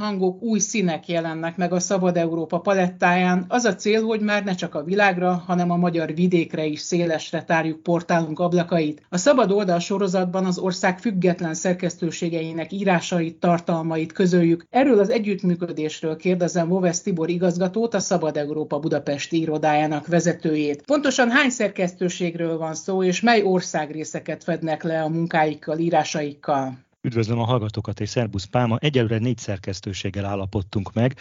Hangok, új színek jelennek meg a Szabad Európa palettáján. Az a cél, hogy már ne csak a világra, hanem a magyar vidékre is szélesre tárjuk portálunk ablakait. A Szabad Oldal sorozatban az ország független szerkesztőségeinek írásait, tartalmait közöljük. Erről az együttműködésről kérdezem Vovesz Tibor igazgatót, a Szabad Európa Budapesti irodájának vezetőjét. Pontosan hány szerkesztőségről van szó, és mely országrészeket fednek le a munkáikkal, írásaikkal? Üdvözlöm a hallgatókat és Szerbusz Pálma. Egyelőre négy szerkesztőséggel állapodtunk meg.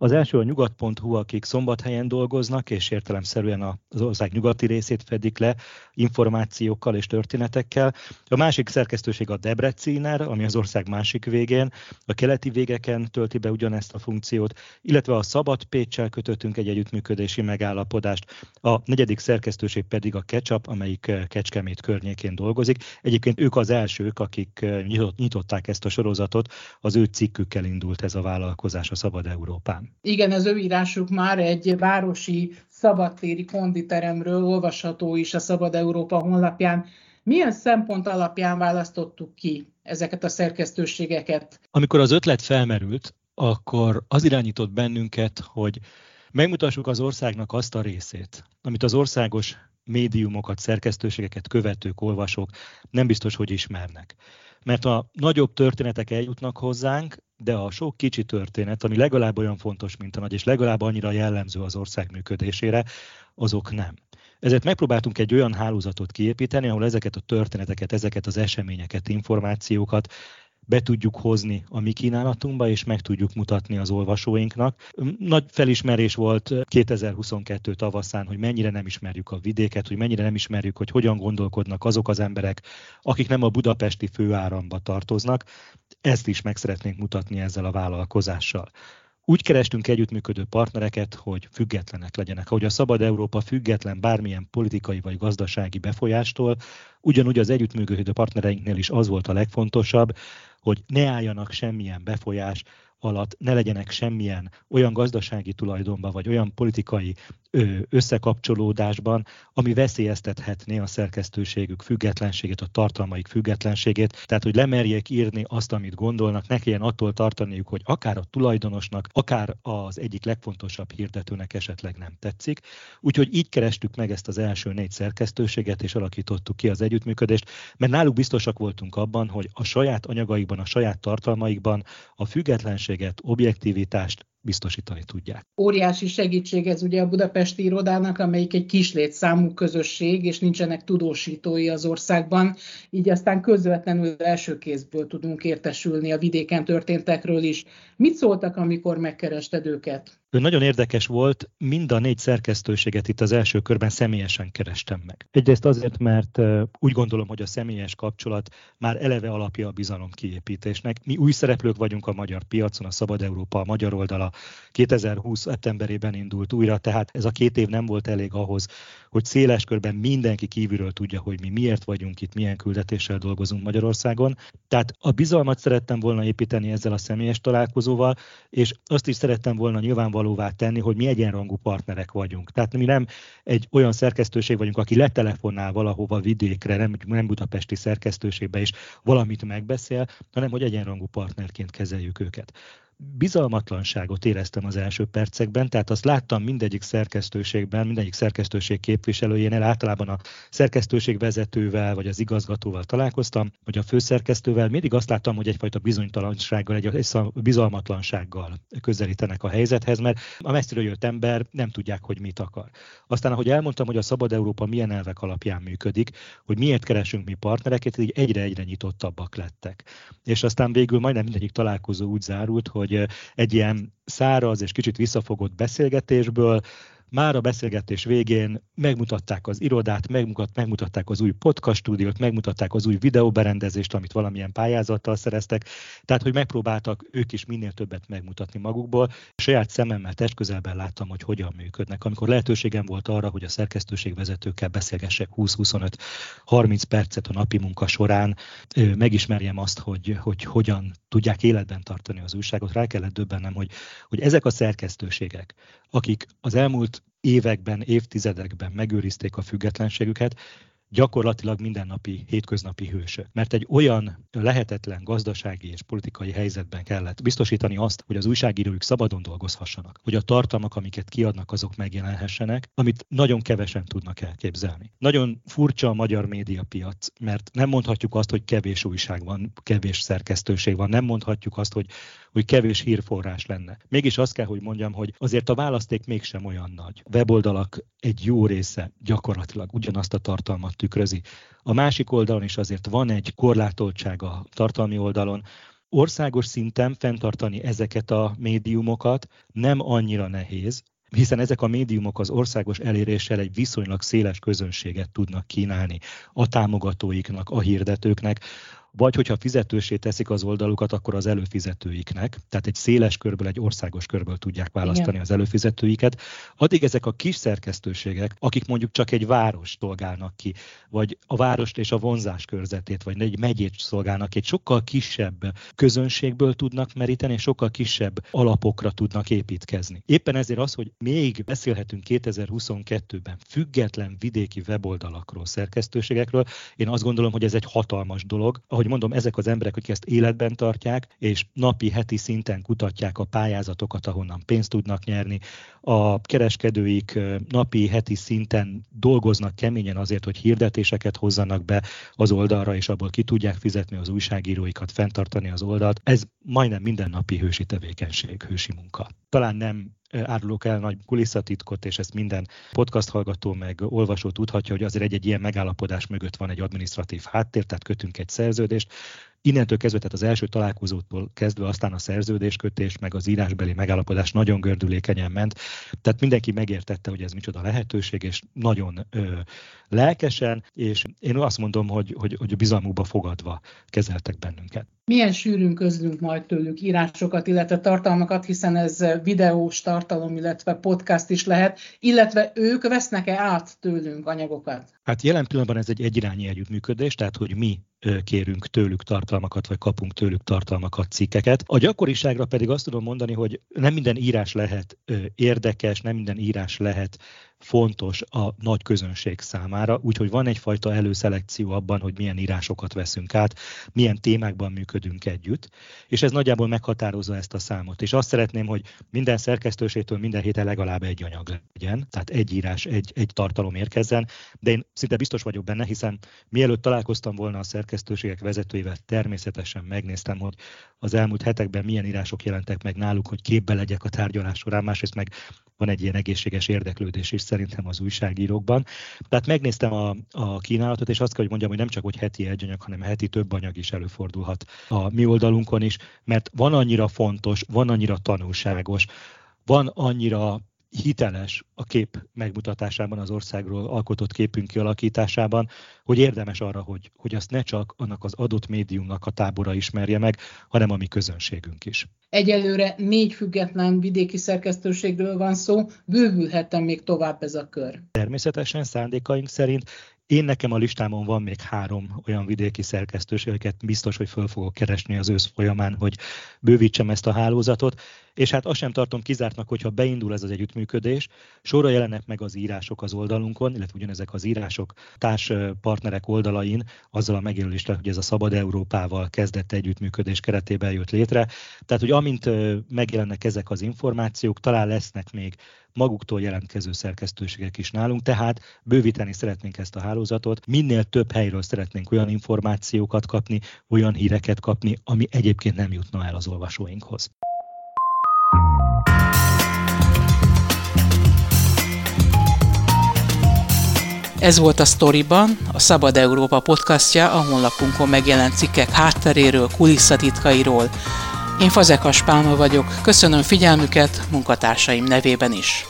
Az első a nyugat.hu, akik szombathelyen dolgoznak, és értelemszerűen az ország nyugati részét fedik le információkkal és történetekkel. A másik szerkesztőség a Debreciner, ami az ország másik végén, a keleti végeken tölti be ugyanezt a funkciót, illetve a Szabad Pécsel kötöttünk egy együttműködési megállapodást. A negyedik szerkesztőség pedig a Ketchup, amelyik Kecskemét környékén dolgozik. Egyébként ők az elsők, akik nyitották ezt a sorozatot, az ő cikkükkel indult ez a vállalkozás a Szabad Európán. Igen, az ő írásuk már egy városi szabadtéri konditeremről olvasható is a Szabad Európa honlapján. Milyen szempont alapján választottuk ki ezeket a szerkesztőségeket? Amikor az ötlet felmerült, akkor az irányított bennünket, hogy megmutassuk az országnak azt a részét, amit az országos médiumokat, szerkesztőségeket, követők, olvasók nem biztos, hogy ismernek. Mert a nagyobb történetek eljutnak hozzánk, de a sok kicsi történet, ami legalább olyan fontos, mint a nagy, és legalább annyira jellemző az ország működésére, azok nem. Ezért megpróbáltunk egy olyan hálózatot kiépíteni, ahol ezeket a történeteket, ezeket az eseményeket, információkat be tudjuk hozni a mi kínálatunkba, és meg tudjuk mutatni az olvasóinknak. Nagy felismerés volt 2022 tavaszán, hogy mennyire nem ismerjük a vidéket, hogy mennyire nem ismerjük, hogy hogyan gondolkodnak azok az emberek, akik nem a budapesti főáramba tartoznak. Ezt is meg szeretnénk mutatni ezzel a vállalkozással. Úgy kerestünk együttműködő partnereket, hogy függetlenek legyenek. Ahogy a Szabad Európa független bármilyen politikai vagy gazdasági befolyástól, ugyanúgy az együttműködő partnereinknél is az volt a legfontosabb, hogy ne álljanak semmilyen befolyás alatt, ne legyenek semmilyen olyan gazdasági tulajdonban, vagy olyan politikai összekapcsolódásban, ami veszélyeztethetné a szerkesztőségük függetlenségét, a tartalmaik függetlenségét, tehát hogy lemerjék írni azt, amit gondolnak, ne kelljen attól tartaniuk, hogy akár a tulajdonosnak, akár az egyik legfontosabb hirdetőnek esetleg nem tetszik. Úgyhogy így kerestük meg ezt az első négy szerkesztőséget, és alakítottuk ki az együttműködést, mert náluk biztosak voltunk abban, hogy a saját anyagaikban, a saját tartalmaikban a függetlenséget, objektivitást, biztosítani tudják. Óriási segítség ez ugye a budapesti irodának, amelyik egy kislét számú közösség, és nincsenek tudósítói az országban, így aztán közvetlenül első kézből tudunk értesülni a vidéken történtekről is. Mit szóltak, amikor megkerested őket? Ő nagyon érdekes volt, mind a négy szerkesztőséget itt az első körben személyesen kerestem meg. Egyrészt azért, mert úgy gondolom, hogy a személyes kapcsolat már eleve alapja a bizalom kiépítésnek. Mi új szereplők vagyunk a magyar piacon, a Szabad Európa, a magyar oldala 2020 szeptemberében indult újra, tehát ez a két év nem volt elég ahhoz, hogy széles körben mindenki kívülről tudja, hogy mi miért vagyunk itt, milyen küldetéssel dolgozunk Magyarországon. Tehát a bizalmat szerettem volna építeni ezzel a személyes találkozóval, és azt is szerettem volna nyilvánvalóvá tenni, hogy mi egyenrangú partnerek vagyunk. Tehát mi nem egy olyan szerkesztőség vagyunk, aki letelefonál valahova vidékre, nem, nem budapesti szerkesztőségbe, és valamit megbeszél, hanem hogy egyenrangú partnerként kezeljük őket bizalmatlanságot éreztem az első percekben, tehát azt láttam mindegyik szerkesztőségben, mindegyik szerkesztőség képviselőjénél, általában a szerkesztőség vezetővel vagy az igazgatóval találkoztam, vagy a főszerkesztővel, mindig azt láttam, hogy egyfajta bizonytalansággal, egy, bizalmatlansággal közelítenek a helyzethez, mert a messziről jött ember nem tudják, hogy mit akar. Aztán, ahogy elmondtam, hogy a Szabad Európa milyen elvek alapján működik, hogy miért keresünk mi partnereket, így egyre-egyre nyitottabbak lettek. És aztán végül majdnem mindegyik találkozó úgy zárult, hogy hogy egy ilyen száraz és kicsit visszafogott beszélgetésből Már a beszélgetés végén megmutatták az irodát, megmutat, megmutatták az új podcast stúdiót, megmutatták az új videóberendezést, amit valamilyen pályázattal szereztek, tehát hogy megpróbáltak ők is minél többet megmutatni magukból. Saját szememmel testközelben láttam, hogy hogyan működnek. Amikor lehetőségem volt arra, hogy a szerkesztőség vezetőkkel beszélgessek 20-25-30 percet a napi munka során, megismerjem azt, hogy, hogy hogyan tudják életben tartani az újságot, rá kellett döbbennem, hogy, hogy ezek a szerkesztőségek, akik az elmúlt években, évtizedekben megőrizték a függetlenségüket, gyakorlatilag mindennapi, hétköznapi hősök. Mert egy olyan lehetetlen gazdasági és politikai helyzetben kellett biztosítani azt, hogy az újságírók szabadon dolgozhassanak, hogy a tartalmak, amiket kiadnak, azok megjelenhessenek, amit nagyon kevesen tudnak elképzelni. Nagyon furcsa a magyar médiapiac, mert nem mondhatjuk azt, hogy kevés újság van, kevés szerkesztőség van, nem mondhatjuk azt, hogy, hogy kevés hírforrás lenne. Mégis azt kell, hogy mondjam, hogy azért a választék mégsem olyan nagy. Weboldalak egy jó része gyakorlatilag ugyanazt a tartalmat tükrözi. A másik oldalon is azért van egy korlátoltság a tartalmi oldalon, országos szinten fenntartani ezeket a médiumokat nem annyira nehéz, hiszen ezek a médiumok az országos eléréssel egy viszonylag széles közönséget tudnak kínálni a támogatóiknak, a hirdetőknek vagy hogyha fizetősé teszik az oldalukat, akkor az előfizetőiknek, tehát egy széles körből, egy országos körből tudják választani Igen. az előfizetőiket. Addig ezek a kis szerkesztőségek, akik mondjuk csak egy város szolgálnak ki, vagy a várost és a vonzás körzetét, vagy egy megyét szolgálnak, egy sokkal kisebb közönségből tudnak meríteni, és sokkal kisebb alapokra tudnak építkezni. Éppen ezért az, hogy még beszélhetünk 2022-ben független vidéki weboldalakról, szerkesztőségekről, én azt gondolom, hogy ez egy hatalmas dolog, ahogy mondom, ezek az emberek, akik ezt életben tartják, és napi, heti szinten kutatják a pályázatokat, ahonnan pénzt tudnak nyerni. A kereskedőik napi, heti szinten dolgoznak keményen azért, hogy hirdetéseket hozzanak be az oldalra, és abból ki tudják fizetni az újságíróikat, fenntartani az oldalt. Ez majdnem mindennapi hősi tevékenység, hősi munka. Talán nem árulok el nagy kulisszatitkot, és ezt minden podcast hallgató meg olvasó tudhatja, hogy azért egy-egy ilyen megállapodás mögött van egy administratív háttér, tehát kötünk egy szerződést, Innentől kezdve, tehát az első találkozótól kezdve aztán a szerződéskötés, meg az írásbeli megállapodás nagyon gördülékenyen ment. Tehát mindenki megértette, hogy ez micsoda lehetőség, és nagyon ö, lelkesen, és én azt mondom, hogy, hogy, hogy bizalmukba fogadva kezeltek bennünket. Milyen sűrűn közlünk majd tőlük írásokat, illetve tartalmakat, hiszen ez videós tartalom, illetve podcast is lehet, illetve ők vesznek-e át tőlünk anyagokat? Hát jelen pillanatban ez egy egyirányi együttműködés, tehát hogy mi kérünk tőlük tartalmakat, vagy kapunk tőlük tartalmakat, cikkeket. A gyakoriságra pedig azt tudom mondani, hogy nem minden írás lehet érdekes, nem minden írás lehet fontos a nagy közönség számára, úgyhogy van egyfajta előszelekció abban, hogy milyen írásokat veszünk át, milyen témákban működünk együtt, és ez nagyjából meghatározza ezt a számot. És azt szeretném, hogy minden szerkesztőségtől minden héten legalább egy anyag legyen, tehát egy írás, egy, egy tartalom érkezzen, de én szinte biztos vagyok benne, hiszen mielőtt találkoztam volna a szerkesztőségek vezetőivel, természetesen megnéztem, hogy az elmúlt hetekben milyen írások jelentek meg náluk, hogy képbe legyek a tárgyalás során, másrészt meg van egy ilyen egészséges érdeklődés is szerintem az újságírókban. Tehát megnéztem a, a kínálatot, és azt kell, hogy mondjam, hogy nem csak hogy heti egy anyag, hanem heti több anyag is előfordulhat a mi oldalunkon is, mert van annyira fontos, van annyira tanulságos, van annyira hiteles a kép megmutatásában, az országról alkotott képünk kialakításában, hogy érdemes arra, hogy, hogy azt ne csak annak az adott médiumnak a tábora ismerje meg, hanem a mi közönségünk is. Egyelőre négy független vidéki szerkesztőségről van szó, bővülhettem még tovább ez a kör. Természetesen szándékaink szerint én nekem a listámon van még három olyan vidéki szerkesztőség, amiket biztos, hogy föl fogok keresni az ősz folyamán, hogy bővítsem ezt a hálózatot. És hát azt sem tartom kizártnak, hogyha beindul ez az együttműködés, sorra jelennek meg az írások az oldalunkon, illetve ugyanezek az írások társ partnerek oldalain, azzal a megjelöléssel, hogy ez a Szabad Európával kezdett együttműködés keretében jött létre. Tehát, hogy amint megjelennek ezek az információk, talán lesznek még maguktól jelentkező szerkesztőségek is nálunk, tehát bővíteni szeretnénk ezt a hálózatot, minél több helyről szeretnénk olyan információkat kapni, olyan híreket kapni, ami egyébként nem jutna el az olvasóinkhoz. Ez volt a Storyban, a Szabad Európa podcastja, a honlapunkon megjelent cikkek hátteréről, kulisszatitkairól. Én Fazekas Pálma vagyok, köszönöm figyelmüket munkatársaim nevében is.